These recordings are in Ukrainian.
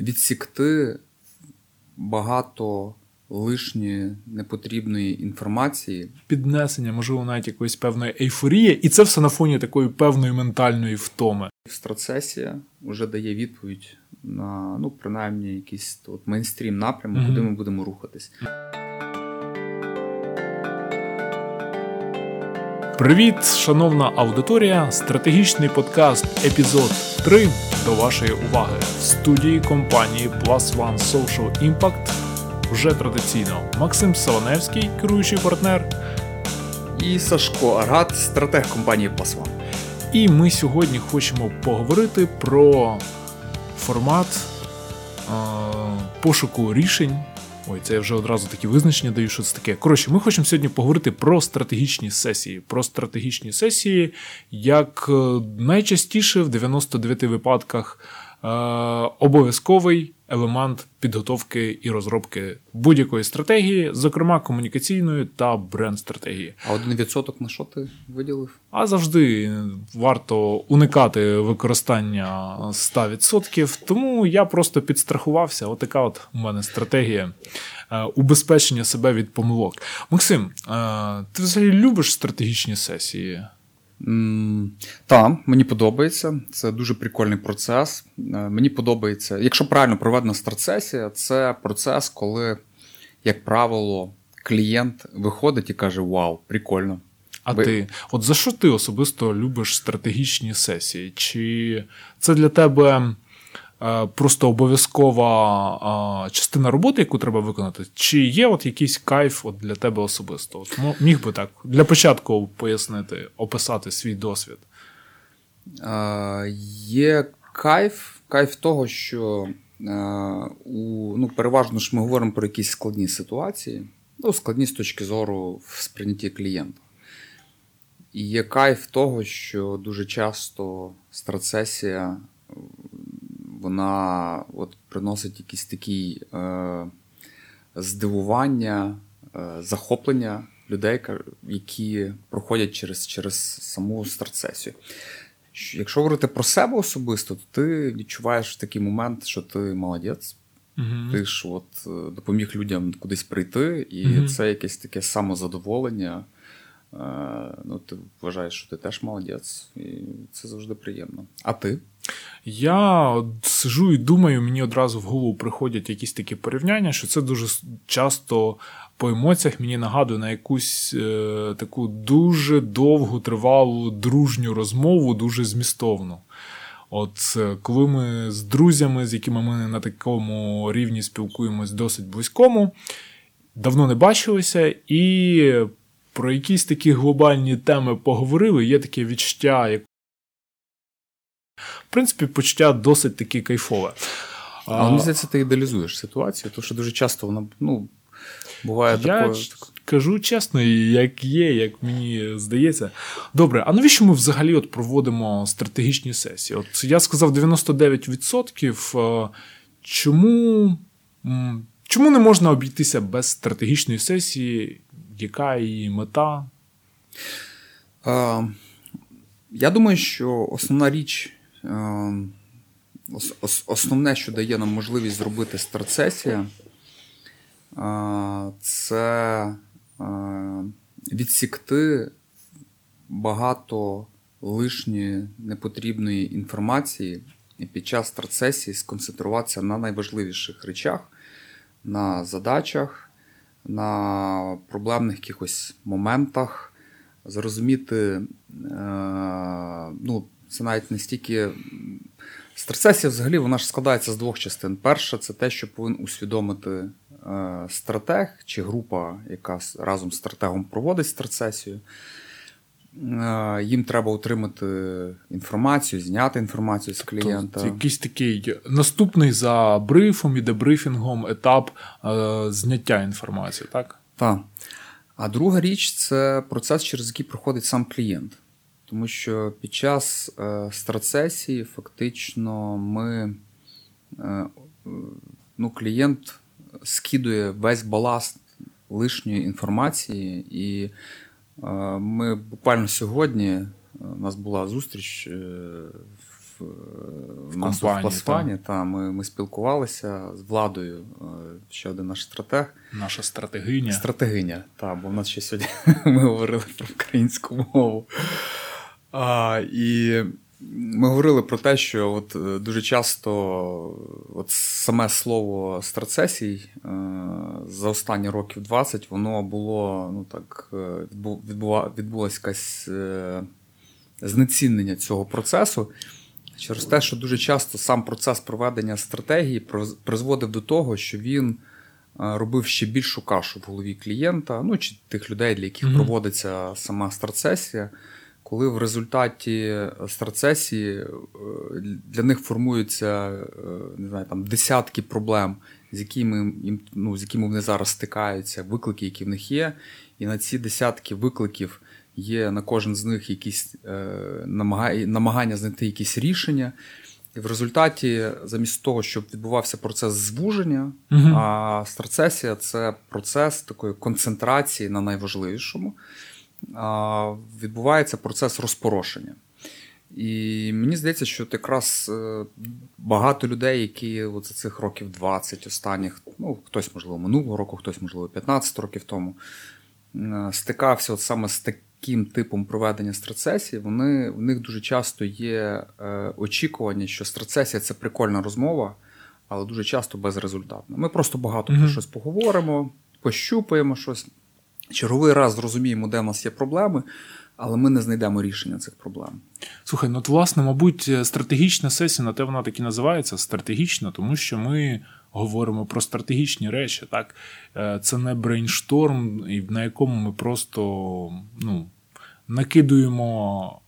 відсікти багато лишньої непотрібної інформації. Піднесення, можливо, навіть якоїсь певної ейфорії, і це все на фоні такої певної ментальної втоми. Страцесія вже дає відповідь на ну, принаймні якийсь от мейнстрім напрямок, Мгм. куди ми будемо рухатись. Привіт, шановна аудиторія! Стратегічний подкаст, епізод 3 до вашої уваги. В студії компанії Plus One Social Impact вже традиційно Максим Саваневський, керуючий партнер. І Сашко Аргат, стратег компанії Пасван. І ми сьогодні хочемо поговорити про формат е, пошуку рішень. Ой, це я вже одразу такі визначення даю, що це таке. Коротше, ми хочемо сьогодні поговорити про стратегічні сесії. Про стратегічні сесії, як е, найчастіше в 99 випадках е, обов'язковий елемент підготовки і розробки будь-якої стратегії, зокрема комунікаційної та бренд-стратегії. А один відсоток на що ти виділив? А завжди варто уникати використання 100%, тому я просто підстрахувався. Отака от у мене стратегія е, убезпечення себе від помилок. Максим, е, ти взагалі любиш стратегічні сесії? М, Та, мені подобається. Це дуже прикольний процес. Е, Мені подобається, якщо правильно проведена стратсесія, це процес, коли, як правило, клієнт виходить і каже: Вау, прикольно. А Ви- ти, от за що ти особисто любиш стратегічні сесії? Чи це для тебе просто обов'язкова е, частина роботи, яку треба виконати? Чи є от якийсь кайф от для тебе особисто? От, міг би так для початку пояснити, описати свій досвід. Е, Є кайф, кайф того, що е, у, ну, переважно ж ми говоримо про якісь складні ситуації, ну, складні з точки зору в сприйнятті клієнта. І є кайф того, що дуже часто стратсесія е, вона от, приносить якісь такі е, здивування, е, захоплення людей, які проходять через, через саму стратсесію. Що- Якщо говорити про себе особисто, то ти відчуваєш в такий момент, що ти молодець. Угу. Ти ж от е, допоміг людям кудись прийти, і Мгм. це якесь таке самозадоволення. Е, Ну, ти вважаєш, що ти теж молодець, і це завжди приємно. А ти? Я сижу і думаю, мені одразу в голову приходять якісь такі порівняння, що це дуже часто по емоціях мені нагадує на якусь е, таку дуже довгу, тривалу, дружню розмову, дуже змістовну. От е, коли ми з друзями, з якими ми на такому рівні спілкуємось досить близькому, давно не бачилися, і про якісь такі глобальні теми поговорили, є таке відчуття, в принципі, почуття досить таки кайфове. А, мені здається, ти ідеалізуєш ситуацію, тому що дуже часто вона ну, буває я такою. кажу чесно, як є, як мені здається. Добре, а навіщо ми взагалі от проводимо стратегічні сесії? От я сказав 99%. е, Чому, чому не можна обійтися без стратегічної сесії? Яка її мета? Я думаю, що основна річ, основне, що дає нам можливість зробити стратсесія, е, це е, відсікти багато лишньої непотрібної інформації і під час стратсесії сконцентруватися на найважливіших речах, на задачах, на проблемних якихось моментах зрозуміти, е, ну, це навіть не стільки. Стратсесія взагалі вона ж складається з двох частин. Перша це те, що повинен усвідомити е, стратег чи група, яка разом з стратегом проводить стратсесію. Е, їм треба отримати інформацію, зняти інформацію з клієнта. Тобто якийсь такий наступний за брифом і дебрифінгом етап е, зняття інформації, так? Так. А друга річ це процес, через який проходить сам клієнт. Тому що під час е, стратсесії фактично ми, е, е, ну, клієнт скидує весь баласт лишньої інформації, і е, ми буквально сьогодні е, у нас була зустріч е, в, в нас в Пласфані. Та, ми ми спілкувалися з владою. Ще один наш стратег. Наша стратегиня. Стратегиня, так, бо в нас ще сьогодні ми говорили про українську мову. А, І ми говорили про те, що от е, дуже часто от саме слово страцесій е, за останні років 20 воно було ну так, е, відбула, відбулася якась знецінення цього процесу. Через те, що дуже часто сам процес проведення стратегії призводив до того, що він робив ще більшу кашу в голові клієнта, ну чи тих людей, для яких mm-hmm. проводиться сама страцесія коли в результаті страцесії е, для них формуються е, не знаю, там десятки проблем, з якими їм ну, з якими вони зараз стикаються, виклики, які в них є, і на ці десятки викликів є на кожен з них якісь е, намагання знайти якісь рішення. І в результаті, замість того, щоб відбувався процес звуження, uh а страцесія це процес такої концентрації на найважливішому відбувається процес розпорошення. І мені здається, що якраз е, багато людей, які от за цих років 20 останніх, ну хтось, можливо, минулого року, хтось, можливо, 15 років тому, е, стикався от саме з таким типом проведення страцесії, вони, в них дуже часто є е, очікування, що страцесія це прикольна розмова, але дуже часто безрезультатна. Ми просто багато mm-hmm. про щось поговоримо, пощупаємо щось черговий раз зрозуміємо, де в нас є проблеми, але ми не знайдемо рішення цих проблем. Слухай, ну от, власне, мабуть, стратегічна сесія на те вона так і називається стратегічна, тому що ми говоримо про стратегічні речі. Так? Е, це не брейншторм, на якому ми просто ну, накидуємо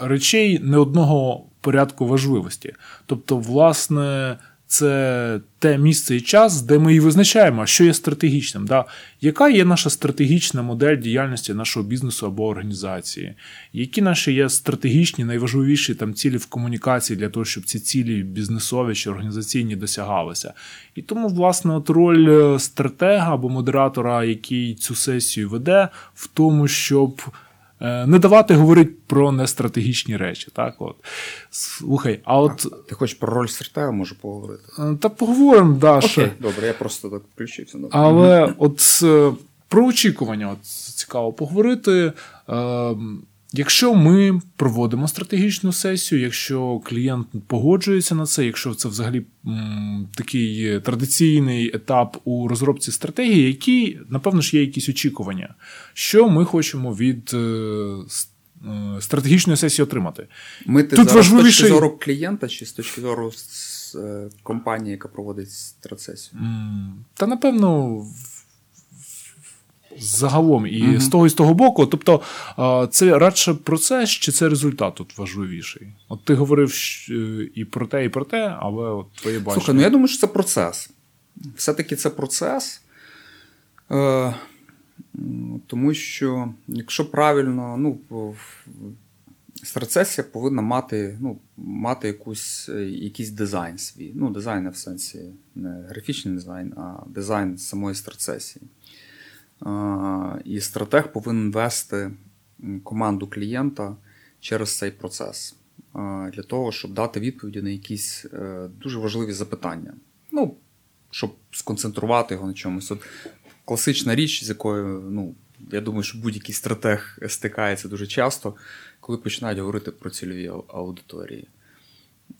речей не одного порядку важливості. Тобто, власне це те місце і час, де ми і визначаємо, що є стратегічним. Да? Яка є наша стратегічна модель діяльності нашого бізнесу або організації? Які наші є стратегічні, найважливіші там цілі в комунікації для того, щоб ці цілі бізнесові чи організаційні досягалися? І тому, власне, от роль е, стратега або модератора, який цю сесію веде, в тому, щоб. Е, не давати говорити про нестратегічні речі. Так, от. Слухай, а от. А, ти хочеш про роль Сертаю можу поговорити? Е, та поговоримо, да. Окей, ще. Добре, я просто так включився. Добре. Але от е, про очікування от, цікаво поговорити. Якщо ми проводимо стратегічну сесію, якщо клієнт погоджується на це, якщо це взагалі м, такий традиційний етап у розробці стратегії, які, напевно ж, є якісь очікування, що ми хочемо від е, е стратегічної сесії отримати. Ми Тут зараз важливіше... з точки зору клієнта чи з точки зору е, компанії, яка проводить стратсесію? Та напевно загалом і mm з того і з того боку. Тобто це радше процес чи це результат тут важливіший? От ти говорив е, і про те, і про те, але от твоє бачення. Слухай, ну я думаю, що це процес. Все-таки це процес. Е, Тому що, якщо правильно, ну, страцесія повинна мати ну, мати якусь, е, якийсь дизайн свій. Ну, дизайн не в сенсі не графічний дизайн, а дизайн самої страцесії. І стратег повинен вести команду клієнта через цей процес для того, щоб дати відповіді на якісь е, дуже важливі запитання. Ну, щоб сконцентрувати його на чомусь. От Класична річ, з якою, ну, я думаю, що будь-який стратег стикається дуже часто, коли починають говорити про цільові аудиторії.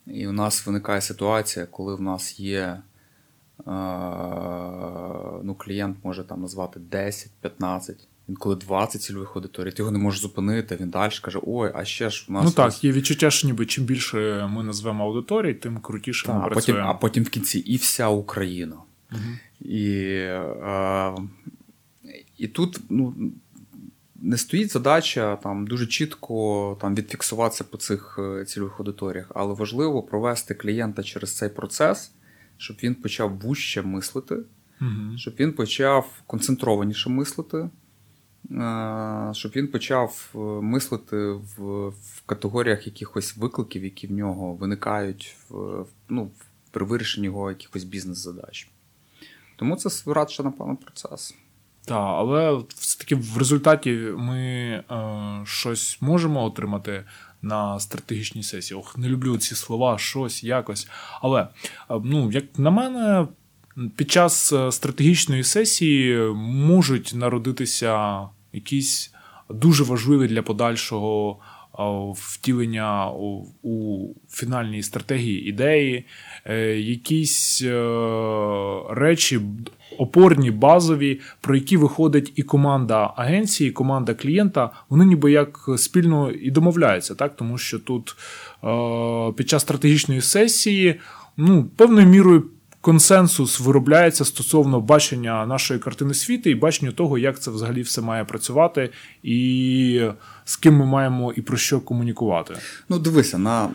І у нас виникає ситуація, коли в нас є ну, клієнт може там назвати 10, 15, інколи 20 цільових аудиторій, ти його не можеш зупинити, він далі каже: ой, а ще ж у нас. Ну так, є відчуття, що ніби чим більше ми назвемо аудиторій, тим крутіше так, ми а працюємо. Потім, а потім в кінці і вся Україна. Угу. І а, і тут ну, не стоїть задача там дуже чітко там, відфіксуватися по цих е, цільових аудиторіях, але важливо провести клієнта через цей процес щоб він почав вужче мислити, угу. щоб він почав концентрованіше мислити, е, щоб він почав е, мислити в в категоріях якихось викликів, які в нього виникають в, ну, при вирішенні його якихось бізнес-задач. Тому це радше, напевно, процес. Так, але все-таки в результаті ми е, щось можемо отримати на стратегічній сесії. Ох, не люблю ці слова, щось, якось. Але, е, ну, як на мене, під час е, стратегічної сесії можуть народитися якісь дуже важливі для подальшого втілення у, фінальній стратегії ідеї, е, якісь е, речі опорні, базові, про які виходить і команда агенції, і команда клієнта, вони ніби як спільно і домовляються, так? тому що тут е, під час стратегічної сесії ну, певною мірою консенсус виробляється стосовно бачення нашої картини світу і бачення того, як це взагалі все має працювати, і з ким ми маємо і про що комунікувати. Ну, дивися, на е,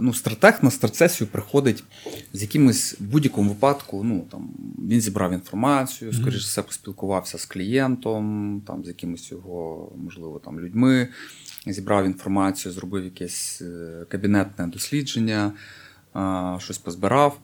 ну, стратег на стратсесію приходить з якимось будь-якому випадку. Ну там він зібрав інформацію, скоріш за все, поспілкувався з клієнтом, там з якимись його, можливо, там людьми. Зібрав інформацію, зробив якесь е, кабінетне дослідження, щось позбирав.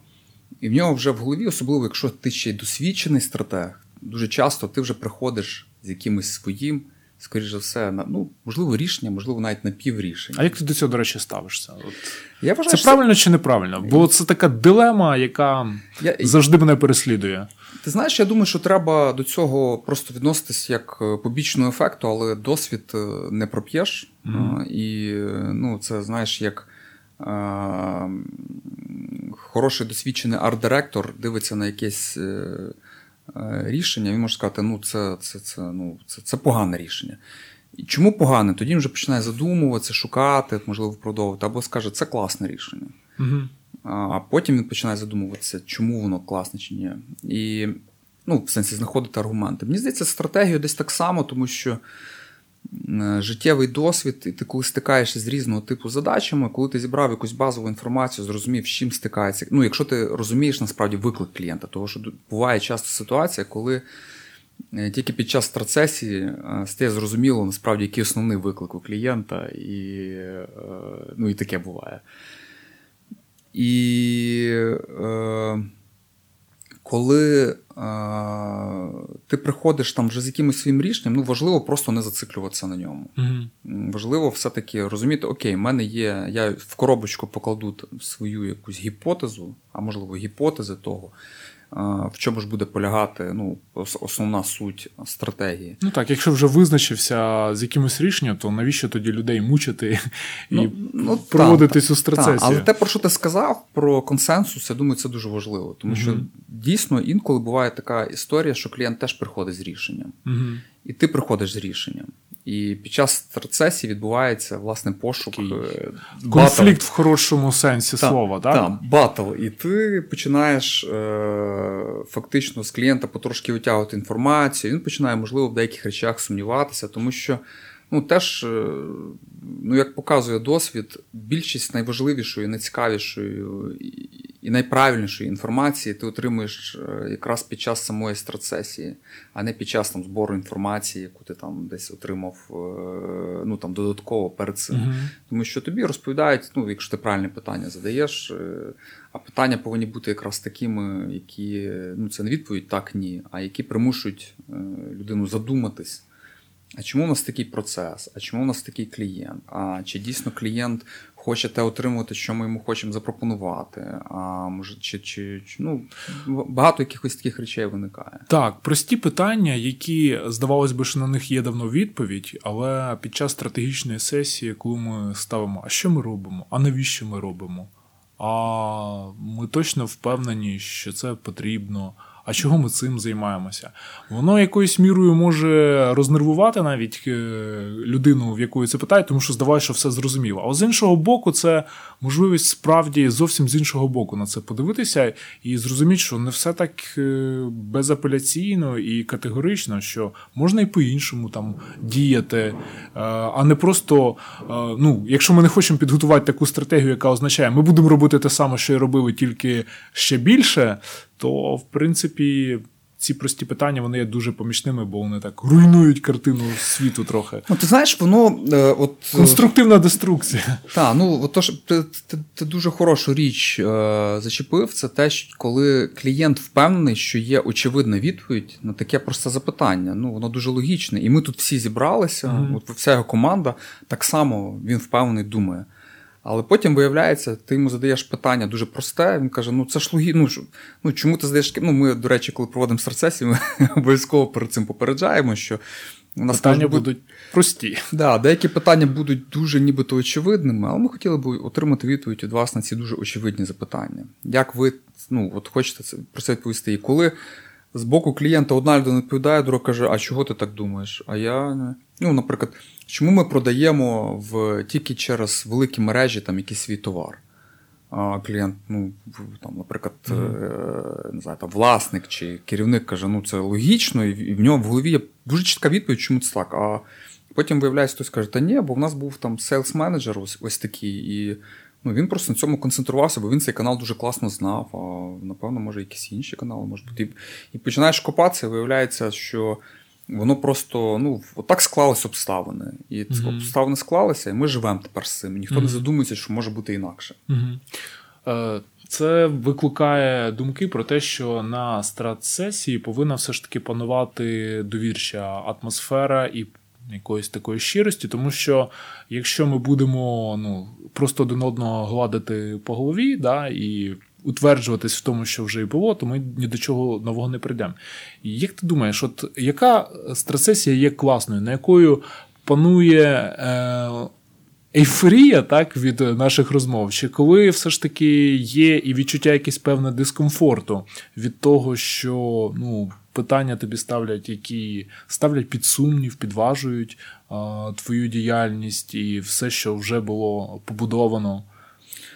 І в нього вже в голові, особливо, якщо ти ще й досвідчений стратег, дуже часто ти вже приходиш з якимось своїм, скоріш за все, на ну, можливо, рішення, можливо, навіть на піврішення. А як ти до цього, до речі, ставишся? От я вважаю, Це правильно чи неправильно? Бо це така дилема, яка я... завжди мене переслідує. Ти знаєш, я думаю, що треба до цього просто відноситись як е, побічного ефекту, але досвід е, не проп'єш. Mm-hmm. І ну, це знаєш, як хороший досвідчений арт-директор дивиться на якесь е, е, рішення, він може сказати, ну це це, це, ну, це, це погане рішення. І Чому погане? Тоді він вже починає задумуватися, шукати, можливо, впродовувати, або скаже, це класне рішення. Угу. А потім він починає задумуватися, чому воно класне чи ні. І ну, в сенсі знаходити аргументи. Мені здається, стратегію десь так само, тому що. Е, життєвий досвід, і ти коли стикаєшся з різного типу задачами, коли ти зібрав якусь базову інформацію, зрозумів, з чим стикається. Ну, якщо ти розумієш насправді виклик клієнта, тому що буває часто ситуація, коли е, тільки під час процесії е, стає зрозуміло, насправді, який основний виклик у клієнта, і ну, і таке буває. І е, коли ти приходиш там вже з якимось своїм рішенням, ну важливо просто не зациклюватися на ньому. uh Важливо все-таки розуміти, окей, в мене є, я в коробочку покладу свою якусь гіпотезу, а можливо, гіпотези того, в чому ж буде полягати ну, основна суть стратегії. Ну так, якщо вже визначився з якимось рішенням, то навіщо тоді людей мучити і ну, ну, проводити та, цю стратегію? Але те, про що ти сказав, про консенсус, я думаю, це дуже важливо. Тому угу. що дійсно інколи буває така історія, що клієнт теж приходить з рішенням. Угу. І ти приходиш з рішенням. І під час процесії відбувається власне пошук Такий е, конфлікт батл. в хорошому сенсі та, слова, так? Так, батл. І ти починаєш е, фактично з клієнта потрошки витягувати інформацію. Він починає, можливо, в деяких речах сумніватися, тому що ну, теж, е, ну, як показує досвід, більшість найважливішої, найцікавішої і найправильнішої інформації ти отримуєш е, якраз під час самої страцесії, а не під час там, збору інформації, яку ти там десь отримав е, ну, там, додатково перед цим. Uh-huh. Тому що тобі розповідають, ну, якщо ти правильне питання задаєш, а питання повинні бути якраз такими, які ну, це не відповідь так, ні, а які примушують людину задуматись. А чому у нас такий процес? А чому у нас такий клієнт? А чи дійсно клієнт хоче те отримувати, що ми йому хочемо запропонувати? А може, чи чи, чи ну багато якихось таких речей виникає? Так, прості питання, які здавалось би, що на них є давно відповідь, але під час стратегічної сесії, коли ми ставимо, а що ми робимо? А навіщо ми робимо? А ми точно впевнені, що це потрібно а чого ми цим займаємося? Воно якоюсь мірою може рознервувати навіть е, людину, в якої це питають, тому що здавалося, що все зрозуміло. А з іншого боку, це можливість справді зовсім з іншого боку на це подивитися і зрозуміти, що не все так е, безапеляційно і категорично, що можна і по-іншому там діяти, е, а не просто, ну, якщо ми не хочемо підготувати таку стратегію, яка означає, ми будемо робити те саме, що і робили, тільки ще більше то в принципі ці прості питання вони є дуже помічними, бо вони так руйнують картину світу трохи. Ну, ти знаєш, воно е, от е, Конструктивна деструкція. Так, ну от то, що ти, ти, ти дуже хорошу річ е, зачепив. Це те, що коли клієнт впевнений, що є очевидна відповідь на таке просте запитання. Ну воно дуже логічне. І ми тут всі зібралися. Мгм. От вся його команда так само він впевнений думає. Але потім виявляється, ти йому задаєш питання дуже просте. Він каже: Ну це ж логі... ну, ж- ну чому ти задаєш? Ну, ми, до речі, коли проводимо стрес-сесії, ми обов'язково перед цим попереджаємо, що у нас Питання можуть будуть прості. Да, деякі питання будуть дуже нібито очевидними, але ми хотіли б отримати відповідь від вас на ці дуже очевидні запитання. Як ви ну, от хочете це, про це відповісти? І коли з боку клієнта одна людина відповідає, друга каже, а чого ти так думаєш? А я не. Ну, наприклад, чому ми продаємо в, тільки через великі мережі там якийсь свій товар? А клієнт, ну, там, наприклад, е, не знаю, там, власник чи керівник каже, ну це логічно, і в- нього в голові є дуже чітка відповідь, чому це так. А потім виявляється, хтось каже, та ні, бо в нас був там сейлс менеджер ось, ось такий, і ну, він просто на цьому концентрувався, бо він цей канал дуже класно знав. А напевно, може, якісь інші канали можуть бути. І, починаєш копатися, і виявляється, що. Воно просто ну отак склались обставини, і Мгм. обставини склалися, і ми живемо тепер з цим. Ніхто Мгм. не задумується, що може бути інакше. Е, Це викликає думки про те, що на стратсесії повинна все ж таки панувати довірча атмосфера і якоїсь такої щирості, тому що якщо ми будемо ну, просто один одного гладити по голові, да, і утверджуватись в тому, що вже і було, то ми ні до чого нового не прийдемо. Як ти думаєш, от яка стратсесія є класною, на якою панує е, ейфорія так, від наших розмов, чи коли все ж таки є і відчуття якесь певне дискомфорту від того, що ну, питання тобі ставлять, які ставлять під сумнів, підважують твою діяльність і все, що вже було побудовано.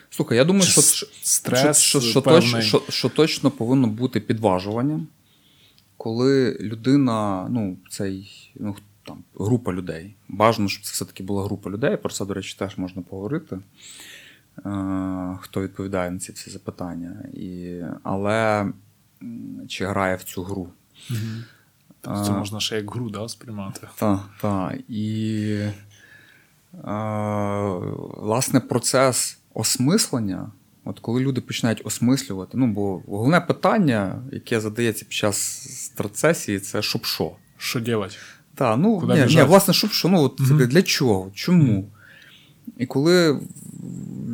Слухай, я думаю, що, стрес що, що, певний? точно, що, що точно повинно бути підважування, коли людина, ну, цей, ну, там, група людей. Бажано, щоб це все-таки була група людей. Про це, до речі, теж можна поговорити. Е, хто відповідає на ці всі запитання. І, але чи грає в цю гру? Тобто це можна ще як гру да, сприймати. Так, так. І власне процес осмислення, от коли люди починають осмислювати, ну бо головне питання, яке задається під час страцесії, це щоб що. Що делать? Так, ну ні, ні, власне, щоб що, ну от Мгм. для чого? Чому? Мгм. І коли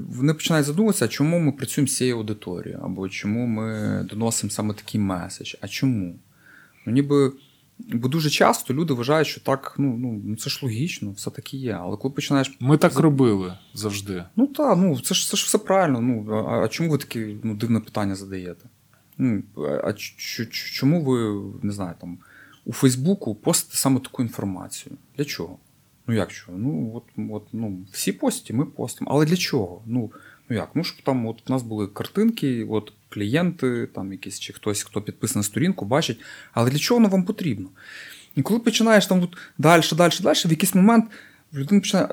вони починають задумуватися, чому ми працюємо з цією аудиторією, або чому ми доносимо саме такий меседж, а чому? Ну, ніби, бо дуже часто люди вважають, що так, ну, ну ну, це ж логічно, все таки є. Але коли починаєш. Ми так робили завжди. Ну так, ну це ж це ж все правильно. Ну, а, а чому ви таке ну, дивне питання задаєте? Ну, а ч- чому ви, не знаю, там, у Фейсбуку постите саме таку інформацію? Для чого? Ну як чого? Ну, от, от, ну, всі постять, ми постимо. Але для чого? Ну, ну як? Ну, щоб там от у нас були картинки, от клієнти, там якісь чи хтось, хто підписаний на сторінку, бачить. Але для чого воно вам потрібно? І коли починаєш там от далі, далі, далі, в якийсь момент людина починає.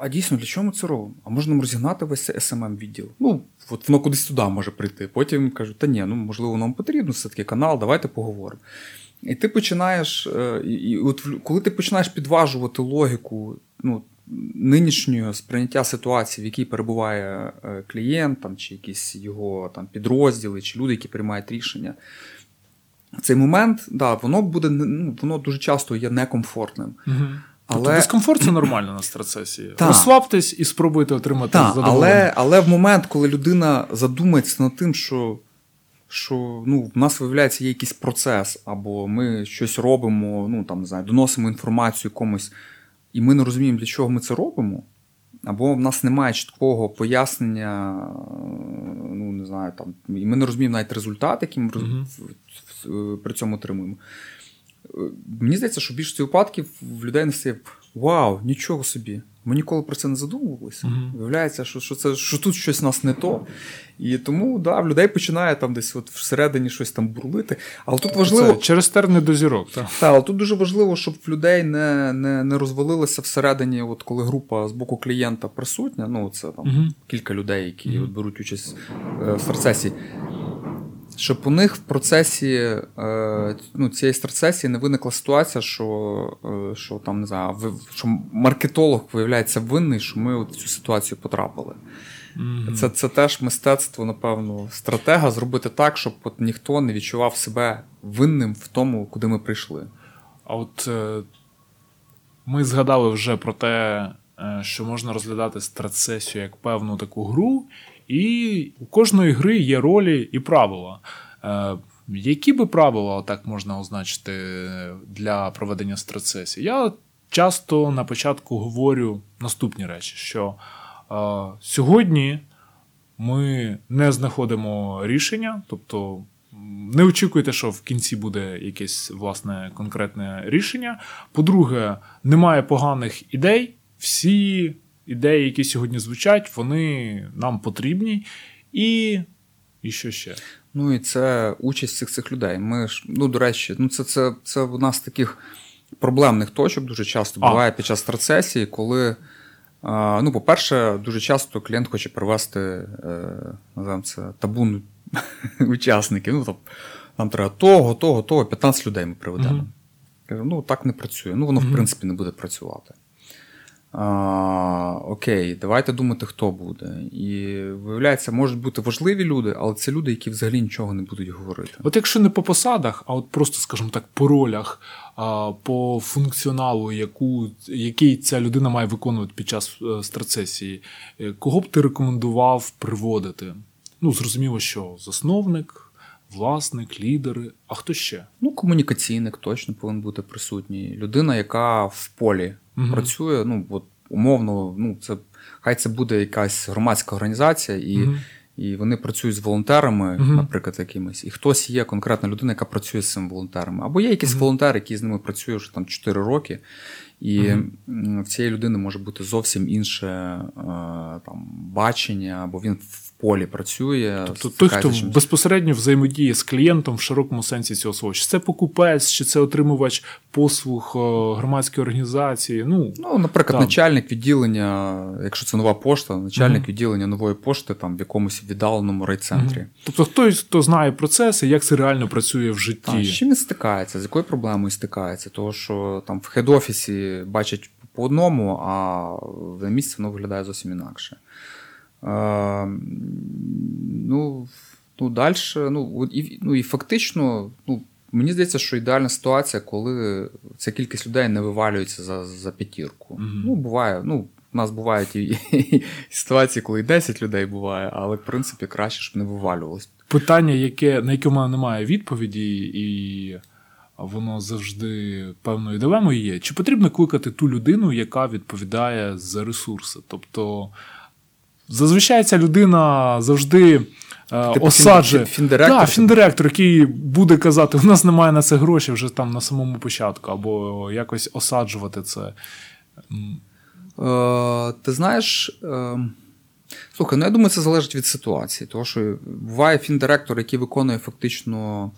«А- дійсно, для чого ми це робимо? А можна нам розігнати весь SMM відділ? Ну, от воно кудись туди може прийти. Потім кажуть, та ні, ну можливо, нам потрібно все-таки канал, давайте поговоримо. І ти починаєш, е, і, і от коли ти починаєш підважувати логіку ну, нинішнього сприйняття ситуації, в якій перебуває е, клієнт, там, чи якісь його там, підрозділи, чи люди, які приймають рішення, цей момент, да, воно буде ну, воно дуже часто є некомфортним. Угу. Тобто дискомфорт це нормально на страцесії. Розслабтесь і спробуйте отримати Так, задоволення. але, але в момент, коли людина задумається над тим, що, що ну, в нас виявляється є якийсь процес, або ми щось робимо, ну там не знаю, доносимо інформацію комусь, і ми не розуміємо, для чого ми це робимо, або в нас немає чіткого пояснення, ну не знаю, там, і ми не розуміємо навіть результат, який ми в- при цьому отримуємо. Е, Мені здається, що більшості випадків в людей не стає вау, нічого собі. Ми ніколи про це не задумувалися. Мгм. Виявляється, що, що, це, що тут щось у нас не то. І тому да, в людей починає там десь от всередині щось там бурлити. Але тут важливо, Це через терни до зірок. Так. та, але тут дуже важливо, щоб в людей не, не, не розвалилося всередині, от коли група з боку клієнта присутня, ну це там Мгм. кілька людей, які Мгм. от беруть участь е, в процесі. Щоб у них в процесі е, ну, цієї страцесії не виникла ситуація, що е, що там не знаю, що маркетолог виявляється винний, що ми от в цю ситуацію потрапили. Mm-hmm. Це це теж мистецтво, напевно, стратега зробити так, щоб от ніхто не відчував себе винним в тому, куди ми прийшли. А от е, ми згадали вже про те, що можна розглядати страцесію як певну таку гру, і у кожної гри є ролі і правила. Е, які би правила так можна означити для проведення страцесії? Я часто на початку говорю наступні речі: що е, сьогодні ми не знаходимо рішення, тобто. Не очікуйте, що в кінці буде якесь власне конкретне рішення. По-друге, немає поганих ідей. Всі ідеї, які сьогодні звучать, вони нам потрібні. І і що ще? Ну і це участь цих цих людей. Ми ж, ну, до речі, ну це це, це у нас таких проблемних точок дуже часто буває а. під час процесії, коли. Ну, по-перше, дуже часто клієнт хоче привести е, називаємо це табун учасників. Ну, там, Нам треба того, того, того, 15 людей ми приведемо. Mm-hmm. Кажу, ну так не працює. Ну, воно, mm-hmm. в принципі, не буде працювати. А, Окей, давайте думати, хто буде. І виявляється, можуть бути важливі люди, але це люди, які взагалі нічого не будуть говорити. От якщо не по посадах, а от просто, скажімо так, по ролях, по функціоналу, яку, який ця людина має виконувати під час е, страцесії, е, кого б ти рекомендував приводити? Ну, зрозуміло, що засновник. Власник, лідери, а хто ще? Ну, комунікаційник точно повинен бути присутній. Людина, яка в полі угу. працює. Ну от умовно, ну це хай це буде якась громадська організація, і угу. і вони працюють з волонтерами, угу. наприклад, якимись. І хтось є конкретна людина, яка працює з цими волонтерами. Або є якийсь волонтер, який з ними працює вже там 4 роки. І в цієї людини може бути зовсім інше е, там бачення, або він полі працює. Тобто той, хто чимось. безпосередньо взаємодіє з клієнтом в широкому сенсі цього слова. Чи це покупець, чи це отримувач послуг громадської організації. Ну, ну наприклад, там. начальник відділення, якщо це нова пошта, начальник угу. відділення нової пошти там в якомусь віддаленому райцентрі. Угу. Тобто хтось, хто знає процеси, як це реально працює в житті. Так, з чим він стикається, з якою проблемою стикається? Того, що там в хед-офісі бачать по одному, а в місці воно виглядає зовсім інакше. Ну, ну, далі, ну, і, ну, і фактично, ну, мені здається, що ідеальна ситуація, коли ця кількість людей не вивалюється за за п'ятірку. Mm-hmm. Ну, буває, ну, у нас бувають і, і ситуації, коли і 10 людей буває, але в принципі краще, щоб не вивалювалось. Питання, яке, на яке в мене немає відповіді, і воно завжди певною дилемою є. Чи потрібно кликати ту людину, яка відповідає за ресурси? Тобто. Зазвичай ця людина завжди е, типу осаджує фіндиректор, да, фіндиректор, який буде казати, у нас немає на це грошей вже там на самому початку, або якось осаджувати це. Е, Ти знаєш. Е, Слухай, ну я думаю, це залежить від ситуації. Тому що буває фіндиректор, який виконує фактично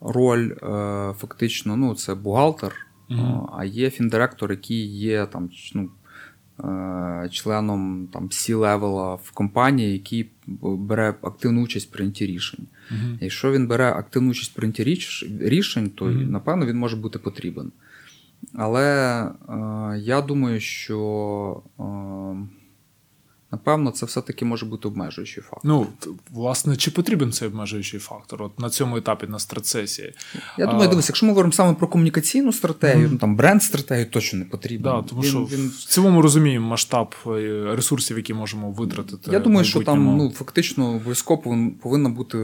роль, е, фактично, ну, це бухгалтер, mm а є фіндиректор, який є там, ну, членом там C-level а в компанії, який бере активну участь в прийнятті рішень. Uh-huh. Якщо він бере активну участь в прийнятті рішень, то uh-huh. напевно він може бути потрібен. Але е, я думаю, що. Е, Напевно, це все-таки може бути обмежуючий фактор. Ну, власне, чи потрібен цей обмежуючий фактор от на цьому етапі на страцесії? Я думаю, дивись, якщо ми говоримо саме про комунікаційну стратегію, mm-hmm. там бренд-стратегію точно не потрібно. Да, тому він, що він... в цілому розуміємо масштаб е, ресурсів, які можемо витратити. Я думаю, що там ну, фактично обов'язково повинна бути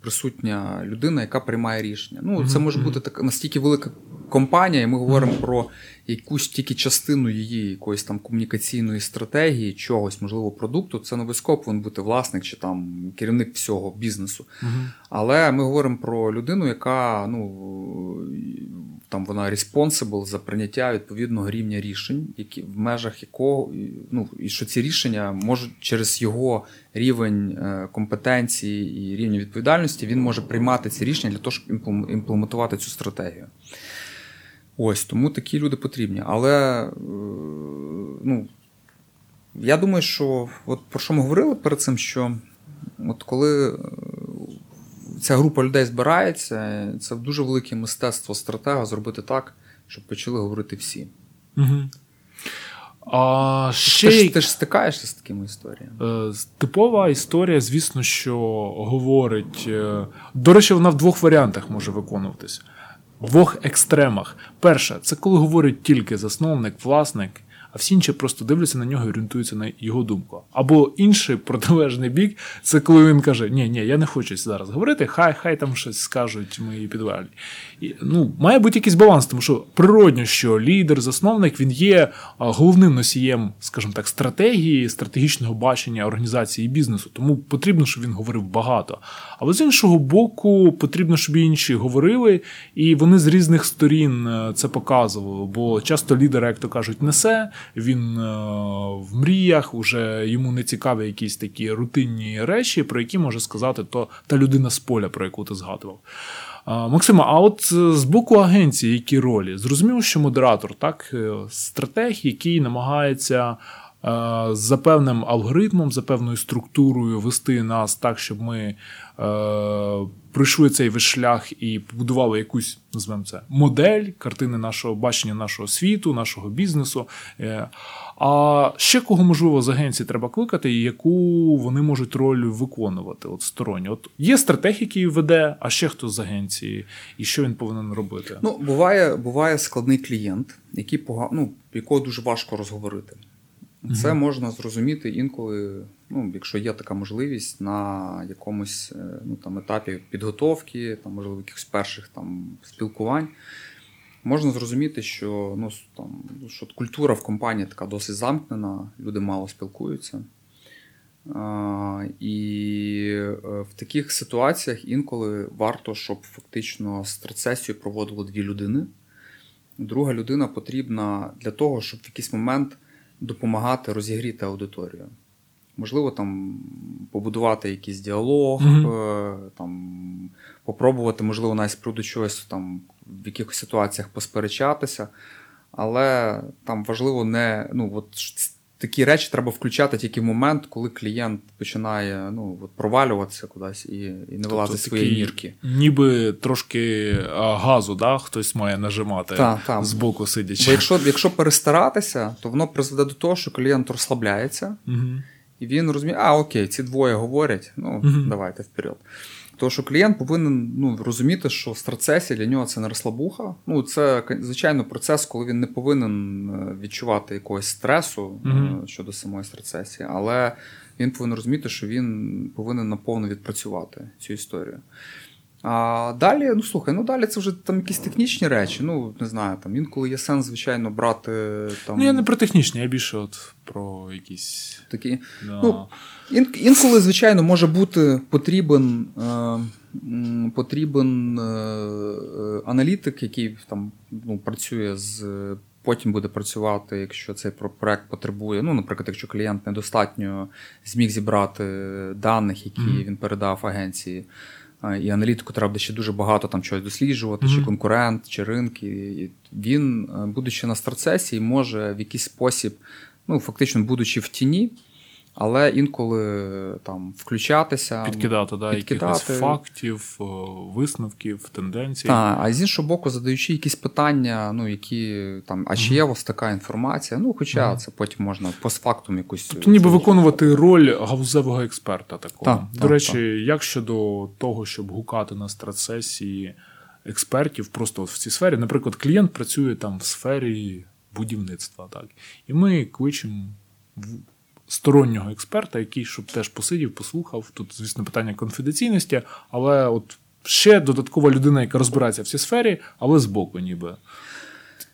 присутня людина, яка приймає рішення. Ну, mm-hmm. це може бути така настільки велика компанія, і ми говоримо mm-hmm. про якусь тільки частину її якоїсь там комунікаційної стратегії, чогось, можливо, продукту, це не обов'язково повинен бути власник чи там керівник всього бізнесу. Uh-huh. Але ми говоримо про людину, яка ну там вона responsible за прийняття відповідного рівня рішень, які в межах якого ну і що ці рішення можуть через його рівень е, компетенції і рівня відповідальності він може приймати ці рішення для того, щоб імплементувати цю стратегію. Ось тому такі люди потрібні. Але е, ну, я думаю, що от про що ми говорили перед цим, що от коли е, ця група людей збирається. Це дуже велике мистецтво стратега зробити так, щоб почали говорити всі. Угу. А ще... Ти, ж, ти ж стикаєшся з такими історіями. Е, типова історія, звісно, що говорить. До речі, вона в двох варіантах може виконуватись. Двох екстремах. Перше, це коли говорить тільки засновник, власник а всі інші просто дивляться на нього і орієнтуються на його думку. Або інший протилежний бік це коли він каже: Ні, ні, я не хочу зараз говорити, хай хай там щось скажуть мої підвалі. І, ну, Має бути якийсь баланс, тому що природньо, що лідер, засновник він є головним носієм, скажімо так, стратегії, стратегічного бачення організації бізнесу. Тому потрібно, щоб він говорив багато. Але з іншого боку, потрібно, щоб інші говорили, і вони з різних сторін е, це показували. Бо часто лідери, як то кажуть, несе він е, в мріях, вже йому не цікаві якісь такі рутинні речі, про які може сказати то та людина з поля, про яку ти згадував. Максима, а от з боку агенції, які ролі? Зрозуміло, що модератор, так, е, стратег, який намагається Е, за певним алгоритмом, за певною структурою вести нас так, щоб ми е, пройшли цей весь шлях і побудували якусь, назвемо це, модель картини нашого бачення нашого світу, нашого бізнесу. Е, а ще кого можливо з агенції треба кликати, і яку вони можуть роль виконувати от сторонньо. От є стратег, який веде, а ще хто з агенції, і що він повинен робити? Ну буває, буває складний клієнт, який погано, ну, якого дуже важко розговорити. Це можна зрозуміти інколи, ну, якщо є така можливість на якомусь е, ну, там, етапі підготовки, там, можливо, якихось перших там, спілкувань. Можна зрозуміти, що ну, там, що культура в компанії така досить замкнена, люди мало спілкуються. А, І е, в таких ситуаціях інколи варто, щоб фактично страцесію проводило дві людини. Друга людина потрібна для того, щоб в якийсь момент допомагати розігріти аудиторію. Можливо, там побудувати якийсь діалог, mm-hmm. там попробувати, можливо, навіть з приводу чогось там в якихось ситуаціях посперечатися. Але там важливо не ну, от такі речі треба включати тільки в момент, коли клієнт починає ну, от провалюватися кудись і і не вилазить тобто, свої нірки. Ніби трошки газу, да, хтось має нажимати та, та. з боку сидячи. Бо якщо якщо перестаратися, то воно призведе до того, що клієнт розслабляється, угу. і він розуміє, а окей, ці двоє говорять, ну угу. давайте вперед. Тому що клієнт повинен ну, розуміти, що страцесія для нього це не розслабуха. Ну, це, звичайно, процес, коли він не повинен е, відчувати якогось стресу mm-hmm. щодо самої страцесії, але він повинен розуміти, що він повинен наповно відпрацювати цю історію. А далі, ну слухай, ну далі це вже там якісь технічні речі. Ну, не знаю, там інколи є сенс, звичайно, брати там. Ну, я не про технічні, я більше от про якісь. Такі. Да. Ну, Інколи, звичайно, може бути потрібен е, потрібен е, аналітик, який там ну, працює з. Потім буде працювати, якщо цей проект потребує. Ну, наприклад, якщо клієнт недостатньо зміг зібрати даних, які mm-hmm. він передав агенції і аналітику треба ще дуже багато там чогось досліджувати, mm-hmm. чи конкурент, чи ринки. І Він, е, будучи на старцесі, може в якийсь спосіб, ну фактично, будучи в тіні. Але інколи там включатися, підкидати, да, підкидати. якихось фактів, висновків, тенденцій. Так, а з іншого боку, задаючи якісь питання, ну які там, а чи є у вас така інформація? Ну, хоча mm. це потім можна постфактум якусь. Тобто ніби виконувати роль гаузевого експерта такого. Так, До так, речі, так. як щодо того, щоб гукати на стратсесії експертів просто в цій сфері, наприклад, клієнт працює там в сфері будівництва, так, і ми кличемо стороннього експерта, який щоб теж посидів, послухав. Тут, звісно, питання конфіденційності, але от ще додаткова людина, яка розбирається в цій сфері, але збоку, ніби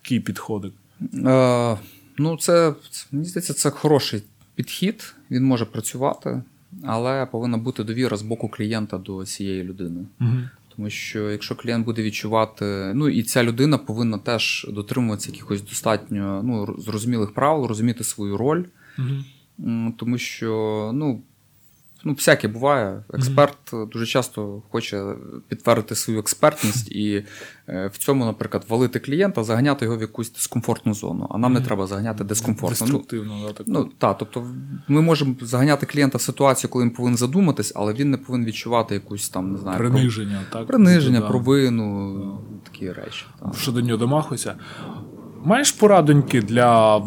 такий підходик. Е, Ну, це мені здається, це хороший підхід. Він може працювати, але повинна бути довіра з боку клієнта до цієї людини. Угу. Тому що якщо клієнт буде відчувати, ну і ця людина повинна теж дотримуватися якихось достатньо ну, зрозумілих правил, розуміти свою роль. Угу тому що ну, ну, всяке буває. Експерт mm-hmm. дуже часто хоче підтвердити свою експертність і е, в цьому, наприклад, валити клієнта, заганяти його в якусь дискомфортну зону. А нам mm-hmm. не треба заганяти дискомфортно. Деструктивно, ну, да, так. Ну, та, тобто ми можемо заганяти клієнта в ситуацію, коли він повинен задуматись, але він не повинен відчувати якусь там, не знаю, приниження, про... так? Приниження, да. провину, да. такі речі. Так. Що до нього домахується. Маєш порадоньки для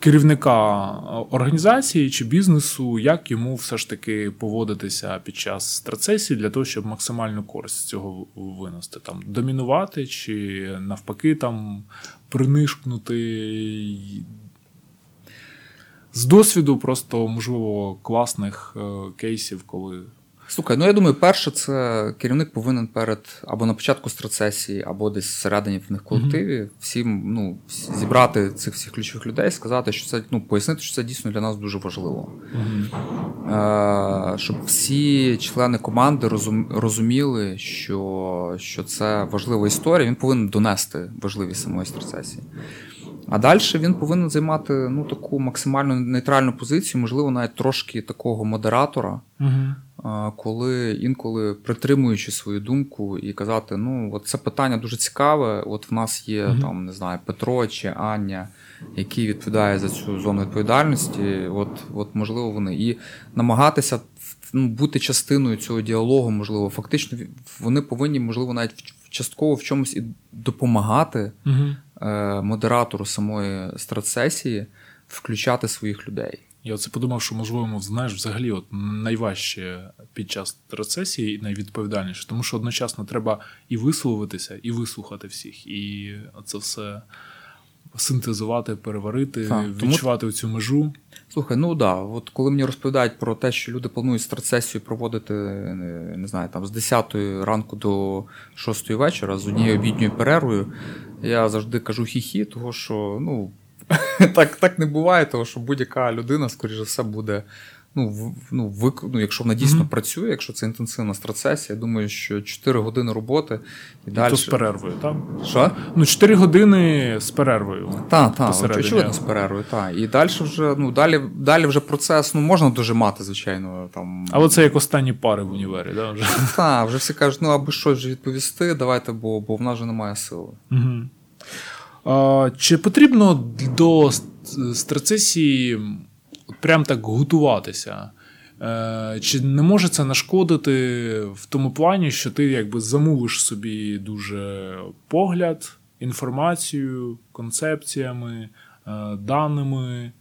керівника організації чи бізнесу, як йому все ж таки поводитися під час страцесії для того, щоб максимальну користь цього винести? Там Домінувати чи навпаки там принишкнути. З досвіду просто можливо класних е, кейсів, коли Слухай, ну я думаю, перше, це керівник повинен перед або на початку страцесії, або десь всередині в них колективі mm-hmm. всім ну, зібрати цих всіх ключових людей, сказати, що це ну, пояснити, що це дійсно для нас дуже важливо. Mm-hmm. Е, Щоб всі члени команди розум, розуміли, що що це важлива історія, він повинен донести важливість самої страцесії. А далі він повинен займати ну, таку максимально нейтральну позицію, можливо, навіть трошки такого модератора. Uh-huh коли інколи притримуючи свою думку і казати: ну, от це питання дуже цікаве. От в нас є mm там, не знаю, Петро чи Аня, які відповідає за цю зону відповідальності. От, от можливо, вони і намагатися ну, бути частиною цього діалогу, можливо, фактично вони повинні, можливо, навіть частково в чомусь і допомагати mm модератору самої стратсесії включати своїх людей. Я оце подумав, що можливо, знаєш, взагалі от найважче під час рецесії і найвідповідальніше, тому що одночасно треба і висловитися, і вислухати всіх, і це все синтезувати, переварити, а, відчувати тому... цю межу. Слухай, ну да, от коли мені розповідають про те, що люди планують страцесію проводити не знаю, там з 10 ранку до 6 вечора з однією обідньою перервою, я завжди кажу хі-хі, того що ну. Так так не буває, тому що будь-яка людина, скоріш за все, буде. Ну, в, ну, вик... ну, якщо вона дійсно mm-hmm. працює, якщо це інтенсивна страцесія, я думаю, що 4 години роботи і, і далі. То з перервою, так? Що? Ну, 4 години з перервою. Так, так, очевидно, з перервою, так. І далі вже ну, далі далі вже процес ну, можна дожимати, звичайно. там. Але це як останні пари в універі, да, вже? Так, вже всі кажуть, ну аби щось вже відповісти, давайте, бо бо в нас вже немає сили. Угу. Чи потрібно до страцесії прям так готуватися? Е, чи не може це нашкодити в тому плані, що ти якби замовиш собі дуже погляд, інформацію, концепціями, е, даними?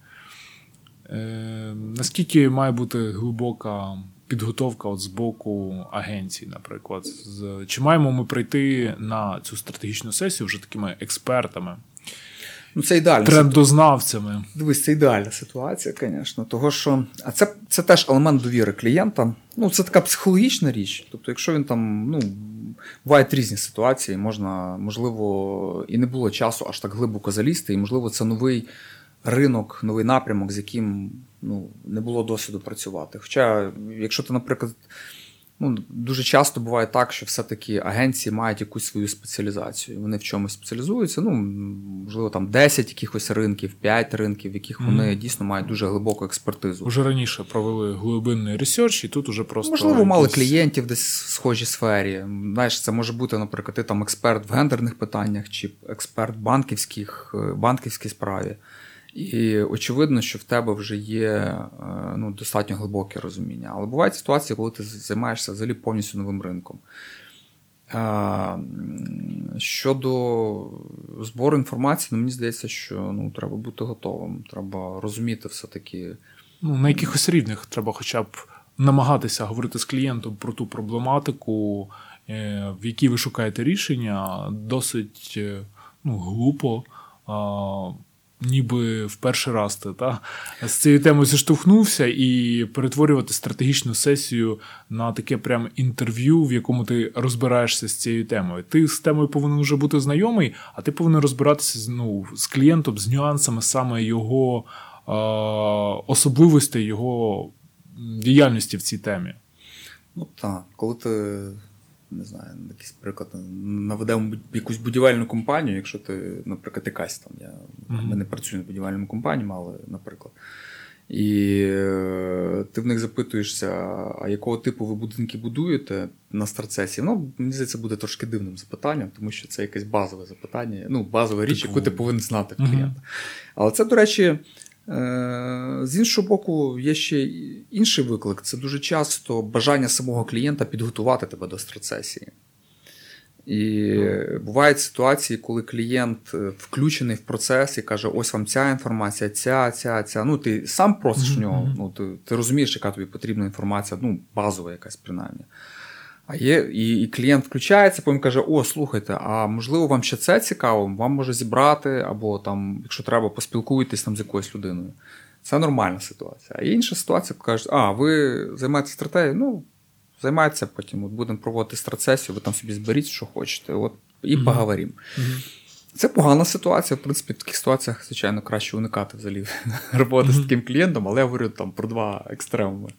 Е, наскільки має бути глибока підготовка от з боку агенції, наприклад. З, Чи маємо ми прийти на цю стратегічну сесію вже такими експертами? Ну, це ідеальна Трендознавцями. Дивись, це ідеальна ситуація, звісно. Того, що... А це це теж елемент довіри клієнта. Ну, Це така психологічна річ. Тобто, якщо він там, ну, бувають різні ситуації, можна, можливо, і не було часу аж так глибоко залізти, і, можливо, це новий ринок, новий напрямок, з яким ну, не було досвіду працювати. Хоча, якщо ти, наприклад, ну, дуже часто буває так, що все-таки агенції мають якусь свою спеціалізацію. Вони в чомусь спеціалізуються. Ну, можливо, там 10 якихось ринків, 5 ринків, в яких mm. вони дійсно мають дуже глибоку експертизу. Уже раніше провели глибинний ресерч, і тут уже просто. Можливо, мали клієнтів десь в схожій сфері. Знаєш, це може бути, наприклад, ти там експерт в гендерних питаннях чи експерт банківських, е, банківській справі. І очевидно, що в тебе вже є е, ну, достатньо глибоке розуміння. Але бувають ситуації, коли ти займаєшся взагалі повністю новим ринком. Е, щодо збору інформації, ну, мені здається, що ну, треба бути готовим. Треба розуміти все-таки. Ну, На якихось рівнях треба хоча б намагатися говорити з клієнтом про ту проблематику, е, в якій ви шукаєте рішення, досить ну, глупо ніби в перший раз ти та, з цією темою зіштовхнувся і перетворювати стратегічну сесію на таке прям інтерв'ю, в якому ти розбираєшся з цією темою. Ти з темою повинен вже бути знайомий, а ти повинен розбиратися ну, з клієнтом, з нюансами саме його е- особливостей, його діяльності в цій темі. Ну так, коли ти не знаю, якийсь приклад, наведемо якусь будівельну компанію, якщо ти, наприклад, якась там. Я, mm-hmm. Ми не працюємо з будівельними компаніями, але, наприклад. І е, ти в них запитуєшся, а якого типу ви будинки будуєте на старцесі? Ну, мені здається, буде трошки дивним запитанням, тому що це якесь базове запитання, ну, базова річ, Типу... яку ти повинен знати в клієнта. uh Але це, до речі, з іншого боку, є ще інший виклик. Це дуже часто бажання самого клієнта підготувати тебе до страцесії. І бувають ситуації, коли клієнт е, включений в процес і каже: ось вам ця інформація, ця, ця, ця. Ну, ти сам просиш в нього, ну, ти, ти розумієш, яка тобі потрібна інформація, ну, базова якась принаймні. А є, і, і клієнт включається, потім каже: О, слухайте, а можливо, вам ще це цікаво, вам може зібрати, або там, якщо треба, поспілкуйтесь там з якоюсь людиною. Це нормальна ситуація. А інша ситуація, кажуть, а, ви займаєтеся стратегією, ну займайтеся потім. От Будемо проводити страцесію, ви там собі зберіть, що хочете, от, і mm-hmm. поговоримо. Mm-hmm. Це погана ситуація. В принципі, в таких ситуаціях, звичайно, краще уникати взагалі роботи mm-hmm. з таким клієнтом, але я говорю там про два екстремуми.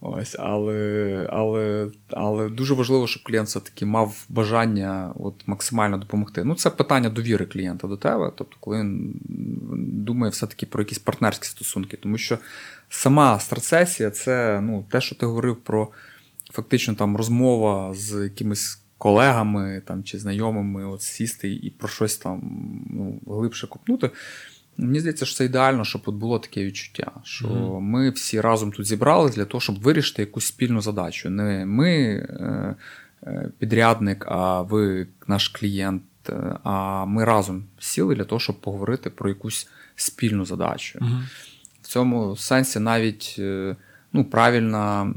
Ось, Але але, але дуже важливо, щоб клієнт все-таки мав бажання от, максимально допомогти. Ну, Це питання довіри клієнта до тебе, тобто, коли він думає все-таки про якісь партнерські стосунки, тому що сама страцесія це ну, те, що ти говорив про фактично там розмова з якимись колегами там, чи знайомими, от сісти і про щось там ну, глибше купнути. Мені здається, що це ідеально, щоб от було таке відчуття, що mm-hmm. ми всі разом тут зібралися для того, щоб вирішити якусь спільну задачу. Не ми е, е, підрядник, а ви наш клієнт, е, а ми разом сіли для того, щоб поговорити про якусь спільну задачу. Mm-hmm. В цьому сенсі навіть ну, правильне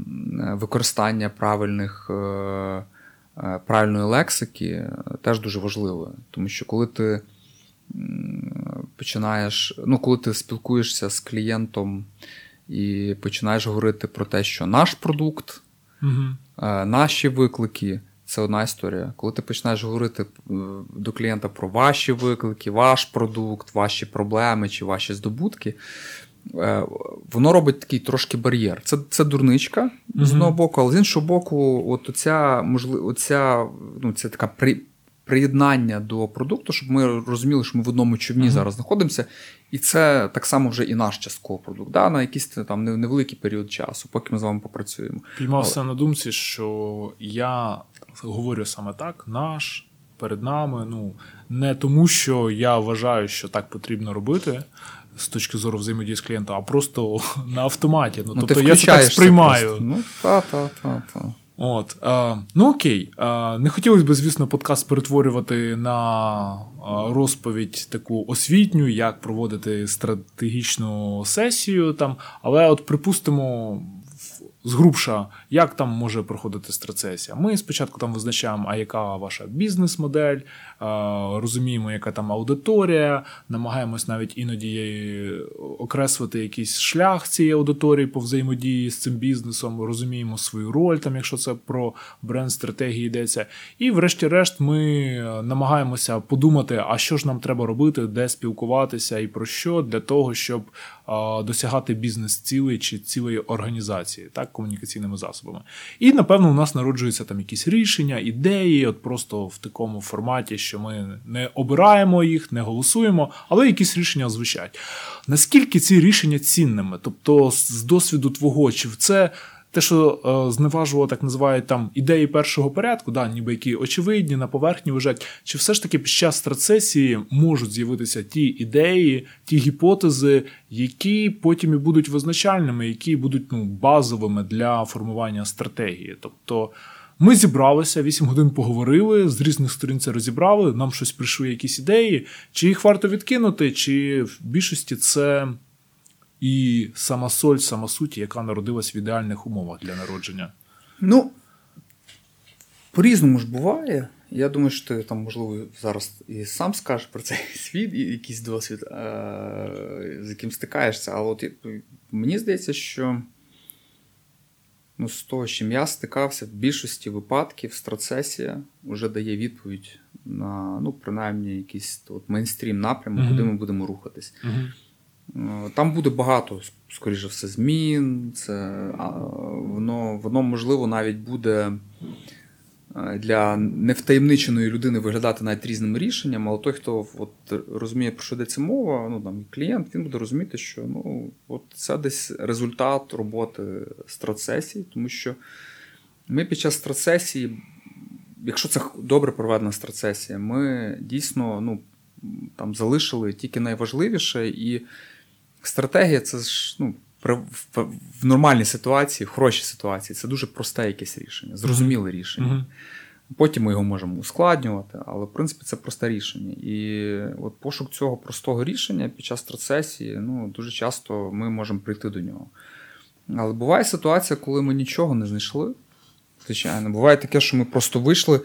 використання правильних, правильної лексики теж дуже важливо. Тому що коли ти починаєш, ну, коли ти спілкуєшся з клієнтом і починаєш говорити про те, що наш продукт, угу. наші виклики. Це одна історія. Коли ти починаєш говорити до клієнта про ваші виклики, ваш продукт, ваші проблеми чи ваші здобутки, Е, воно робить такий трошки бар'єр. Це це дурничка mm-hmm. з одного боку, але з іншого боку, от оця, можливо, оця, ну, це така при, приєднання до продукту, щоб ми розуміли, що ми в одному човні mm-hmm. зараз знаходимося. І це так само вже і наш частковий продукт, да, на якийсь там невеликий період часу, поки ми з вами попрацюємо. Піймався але... на думці, що я говорю саме так: наш. Перед нами, ну не тому, що я вважаю, що так потрібно робити, з точки зору взаємодії з клієнтом, а просто на автоматі. Ну, ну Тобто я це так сприймаю. Ну, та, та, та, та. От, а, Ну окей. А, Не хотілося б, звісно, подкаст перетворювати на розповідь таку освітню, як проводити стратегічну сесію. там, Але от припустимо, згрубша, як там може проходити страцесія. Ми спочатку там визначаємо, а яка ваша бізнес-модель, розуміємо, яка там аудиторія, намагаємось навіть іноді окреслити якийсь шлях цієї аудиторії по взаємодії з цим бізнесом, розуміємо свою роль, там, якщо це про бренд-стратегії йдеться. І, врешті-решт, ми намагаємося подумати, а що ж нам треба робити, де спілкуватися і про що, для того, щоб досягати бізнес-цілей чи цілої організації, так, комунікаційними засобами. І, напевно, у нас народжуються там якісь рішення, ідеї, от просто в такому форматі, що ми не обираємо їх, не голосуємо, але якісь рішення звучать. Наскільки ці рішення цінними? Тобто, з досвіду твого, чи це те, що е, зневажувало, так називають там ідеї першого порядку, да, ніби які очевидні на поверхні лежать, чи все ж таки під час страцесії можуть з'явитися ті ідеї, ті гіпотези, які потім і будуть визначальними, які будуть ну, базовими для формування стратегії. Тобто. Ми зібралися, 8 годин поговорили, з різних сторін це розібрали, нам щось прийшли якісь ідеї, чи їх варто відкинути, чи в більшості це і сама соль, сама суть, яка народилась в ідеальних умовах для народження? Ну, по-різному ж буває. Я думаю, що ти там, можливо, зараз і сам скажеш про цей світ, і якийсь досвід, з яким стикаєшся. Але от мені здається, що ну, з того, з чим я стикався, в більшості випадків страцесія вже дає відповідь на ну, принаймні якийсь от, мейнстрім напрямок, mm-hmm. куди ми будемо рухатись. Mm-hmm. Там буде багато, скоріше все, змін. Це, Воно, воно, можливо, навіть буде е, для невтаємниченої людини виглядати навіть різними рішеннями, але той, хто от розуміє, про що йдеться мова, ну там клієнт, він буде розуміти, що ну, от це десь результат роботи стратсесії, тому що ми під час стратсесії, якщо це добре проведена стратсесія, ми дійсно ну, там залишили тільки найважливіше, і стратегія це ж ну, в, в нормальній ситуації, в хорошій ситуації, це дуже просте якесь рішення, зрозуміле рішення. Mm-hmm. Потім ми його можемо ускладнювати, але в принципі це просте рішення. І от пошук цього простого рішення під час процесії ну, дуже часто ми можемо прийти до нього. Але буває ситуація, коли ми нічого не знайшли. Звичайно, буває таке, що ми просто вийшли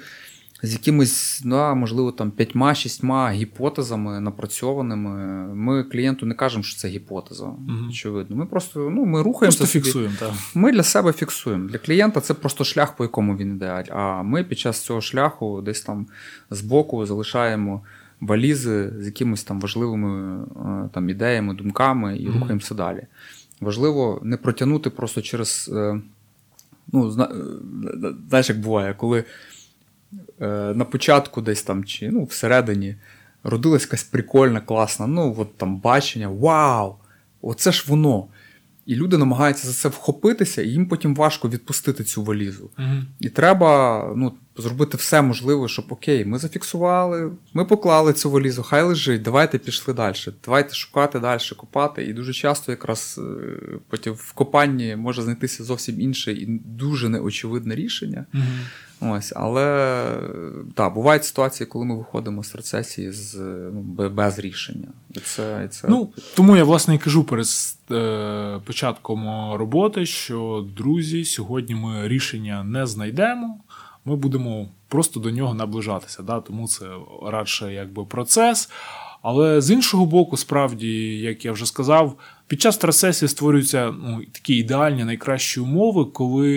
з якимись, да, можливо, там п'ятьма-шістьма гіпотезами напрацьованими. Ми клієнту не кажемо, що це гіпотеза. Угу. Очевидно. Ми просто ну, ми рухаємося. Просто фіксуємо, так. Ми для себе фіксуємо. Для клієнта це просто шлях, по якому він йде. А ми під час цього шляху десь там збоку залишаємо валізи з якимись там важливими е, там, ідеями, думками і угу. рухаємося далі. Важливо не протягнути просто через. Е, ну, е, знаєш, як буває, коли на початку десь там чи ну, всередині родилась якась прикольна, класна, ну, от там бачення, вау! Оце ж воно. І люди намагаються за це вхопитися, і їм потім важко відпустити цю валізу. uh І треба ну, зробити все можливе, щоб окей, ми зафіксували, ми поклали цю валізу, хай лежить, давайте пішли далі. Давайте шукати далі, копати. І дуже часто якраз е, потім в копанні може знайтися зовсім інше і дуже неочевидне рішення. uh Ось, Але так, бувають ситуації, коли ми виходимо з рецесії з, ну, без рішення. І це, і це... Ну, Тому я власне і кажу перед е, початком роботи, що друзі, сьогодні ми рішення не знайдемо ми будемо просто до нього наближатися. Да? Тому це радше якби процес. Але з іншого боку, справді, як я вже сказав, під час трасесії створюються ну, такі ідеальні найкращі умови, коли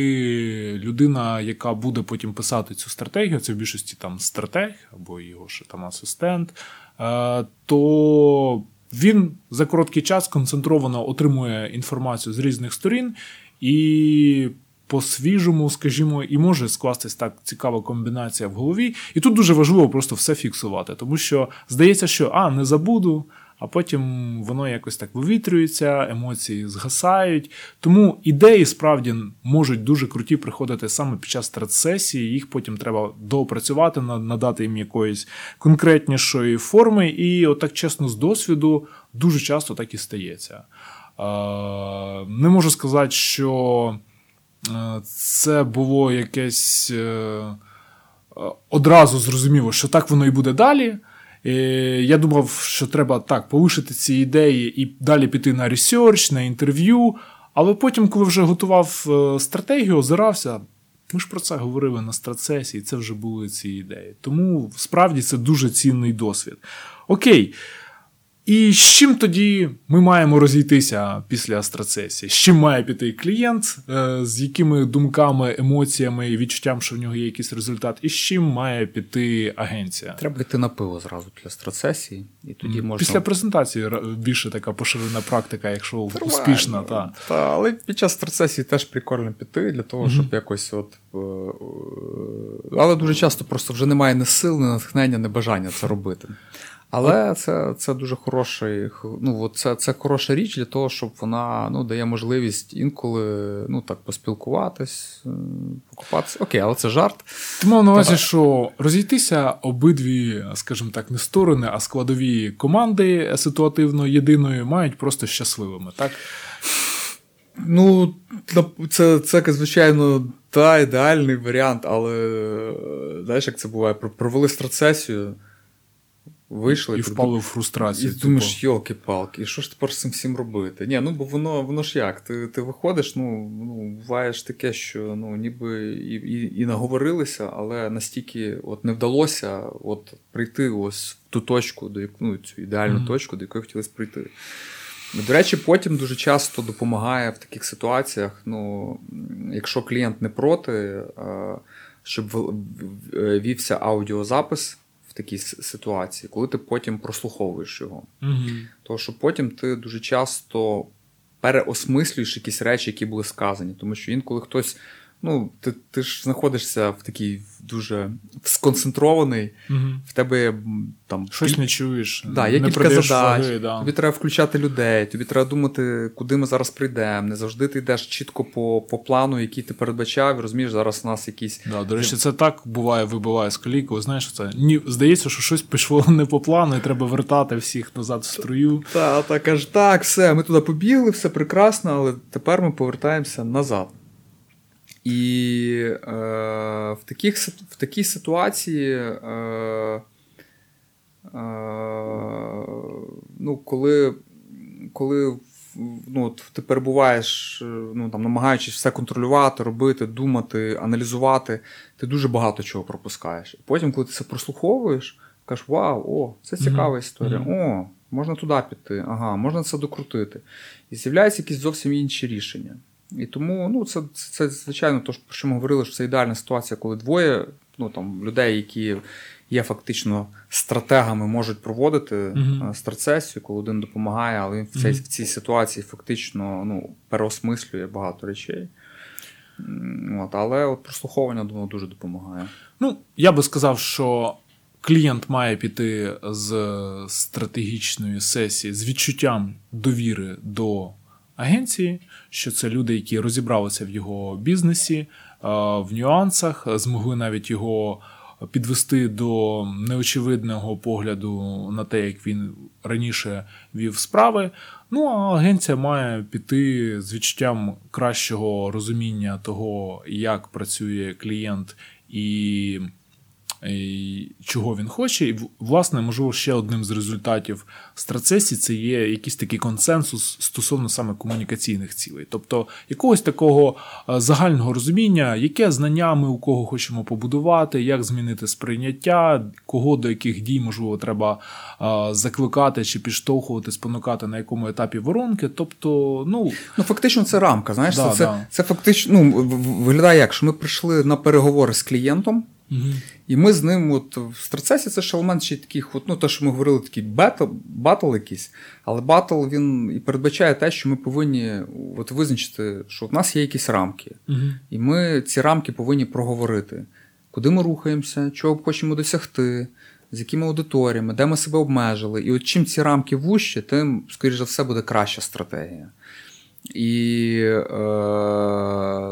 людина, яка буде потім писати цю стратегію, це в більшості там стратег або його ще там асистент, е, то він за короткий час концентровано отримує інформацію з різних сторін і по-свіжому, скажімо, і може скластись так цікава комбінація в голові. І тут дуже важливо просто все фіксувати, тому що здається, що а, не забуду. А потім воно якось так вивітрюється, емоції згасають. Тому ідеї справді можуть дуже круті приходити саме під час стратсесії, їх потім треба доопрацювати, надати їм якоїсь конкретнішої форми. І, отак, чесно, з досвіду дуже часто так і стається. Не можу сказати, що. Е, це було якесь е, е, одразу зрозуміло, що так воно і буде далі. Я думав, що треба так полишити ці ідеї і далі піти на ресерч, на інтерв'ю. Але потім, коли вже готував стратегію, озирався. Ми ж про це говорили на стратсесії, це вже були ці ідеї. Тому справді це дуже цінний досвід. Окей. І з чим тоді ми маємо розійтися після стратсесії? З чим має піти клієнт, е, з якими думками, емоціями і відчуттям, що в нього є якийсь результат, і з чим має піти агенція? Треба йти на пиво зразу після стратсесії, і тоді можна після презентації більше така поширена практика, якщо Нормально. успішна. Та. та але під час страцесії теж прикольно піти для того, щоб mm-hmm. якось от. Е, е, але дуже часто просто вже немає ні сил, ні натхнення, ні бажання це робити. Але це це дуже хороший, ну, це це хороша річ для того, щоб вона ну, дає можливість інколи ну, так, поспілкуватись, е, покупатися. Окей, але це жарт. Ти мав на увазі, що розійтися обидві, скажімо так, не сторони, а складові команди ситуативно єдиної мають просто щасливими, так? Ну, це, це звичайно, та ідеальний варіант, але знаєш, як це буває? Провели страцесію. Вийшли і впали в фрустрацію. І думаєш, йолки-палки, і що ж тепер з цим всім робити? Ні, ну бо воно воно ж як? Ти ти виходиш, ну ну буваєш таке, що ну ніби і і, і наговорилися, але настільки от не вдалося от прийти ось в ту точку, до ну, цю ідеальну mm-hmm. точку, до якої хотілося прийти. До речі, потім дуже часто допомагає в таких ситуаціях, ну, якщо клієнт не проти, щоб вівся аудіозапис такій ситуації, коли ти потім прослуховуєш його. Угу. Тому що потім ти дуже часто переосмислюєш якісь речі, які були сказані. Тому що інколи хтось ну, ти ти ж знаходишся в такій дуже сконцентрований, угу. в тебе там щось не чуєш, да, є не кілька задач, ваги, да. тобі треба включати людей, тобі треба думати, куди ми зараз прийдемо. Не завжди ти йдеш чітко по по плану, який ти передбачав, розумієш, зараз у нас якісь. Да, До речі, це так буває, вибиває з колійку. Знаєш, це ні, здається, що щось пішло не по плану, і треба вертати всіх назад в струю. Так, так, аж так, все, ми туди побігли, все прекрасно, але тепер ми повертаємося назад. І е, в таких, в такій ситуації, е, е, ну, коли коли ну, ти перебуваєш, ну, там, намагаючись все контролювати, робити, думати, аналізувати, ти дуже багато чого пропускаєш. І Потім, коли ти це прослуховуєш, кажеш, вау, о, це цікава історія. Mm-hmm. О, можна туди піти, ага, можна це докрутити. І з'являються якісь зовсім інші рішення. І тому ну, це, це, це звичайно, то, про що ми говорили, що це ідеальна ситуація, коли двоє ну, там, людей, які є фактично стратегами, можуть проводити uh-huh. страцесію, коли один допомагає, але він в цій, uh-huh. в цій ситуації фактично ну, переосмислює багато речей. От, Але от прослуховування, думаю, дуже допомагає. Ну, я би сказав, що. Клієнт має піти з стратегічної сесії з відчуттям довіри до агенції, що це люди, які розібралися в його бізнесі, е, в нюансах, змогли навіть його підвести до неочевидного погляду на те, як він раніше вів справи. Ну а агенція має піти з відчуттям кращого розуміння того, як працює клієнт і чого він хоче. І, власне, можливо, ще одним з результатів страцесії це є якийсь такий консенсус стосовно саме комунікаційних цілей, тобто якогось такого загального розуміння, яке знання ми у кого хочемо побудувати, як змінити сприйняття, кого до яких дій, можливо, треба закликати чи підштовхувати, спонукати на якому етапі воронки. Тобто, ну ну фактично, це рамка. Знаєш, да, це, да. це фактично ну, виглядає як що ми прийшли на переговори з клієнтом. Угу. І ми з ним от в стратсесії це ще елемент ще таких, от, ну те, що ми говорили, такий battle, battle якийсь, але батл він і передбачає те, що ми повинні от визначити, що в нас є якісь рамки, угу. і ми ці рамки повинні проговорити, куди ми рухаємося, чого хочемо досягти, з якими аудиторіями, де ми себе обмежили. І от чим ці рамки вужчі, тим, скоріш за все, буде краща стратегія. І е,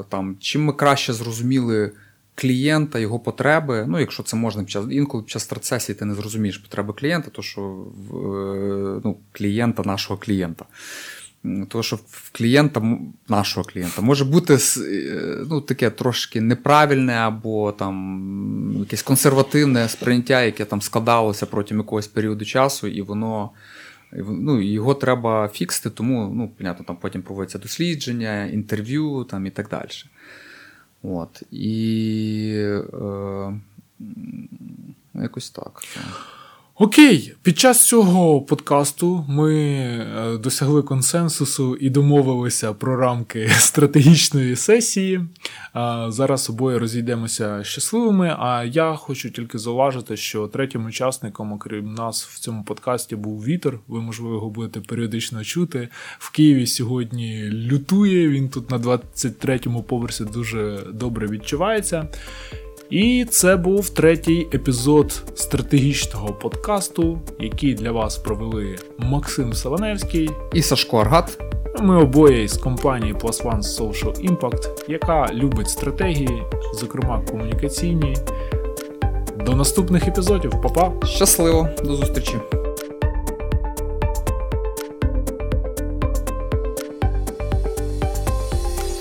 там, чим ми краще зрозуміли клієнта, його потреби. Ну, якщо це можна під час інколи під час процесії ти не зрозумієш потреби клієнта, то що е, ну, клієнта нашого клієнта. Тому що в клієнта, нашого клієнта, може бути е, ну, таке трошки неправильне або там якесь консервативне сприйняття, яке там складалося протягом якогось періоду часу, і воно ну, його треба фіксити, тому ну, понятно, там потім проводяться дослідження, інтерв'ю там, і так далі. От. І е, якось так. Окей, під час цього подкасту ми е, досягли консенсусу і домовилися про рамки стратегічної сесії. Зараз обоє розійдемося щасливими. А я хочу тільки зауважити, що третім учасником, окрім нас, в цьому подкасті був вітер. Ви, можливо, його будете періодично чути. В Києві сьогодні лютує. Він тут на 23-му поверсі дуже добре відчувається. І це був третій епізод стратегічного подкасту, який для вас провели Максим Саваневський і Сашко Аргат. Ми обоє з компанії Plus One Social Impact, яка любить стратегії, зокрема комунікаційні. До наступних епізодів, Па-па! Щасливо, до зустрічі!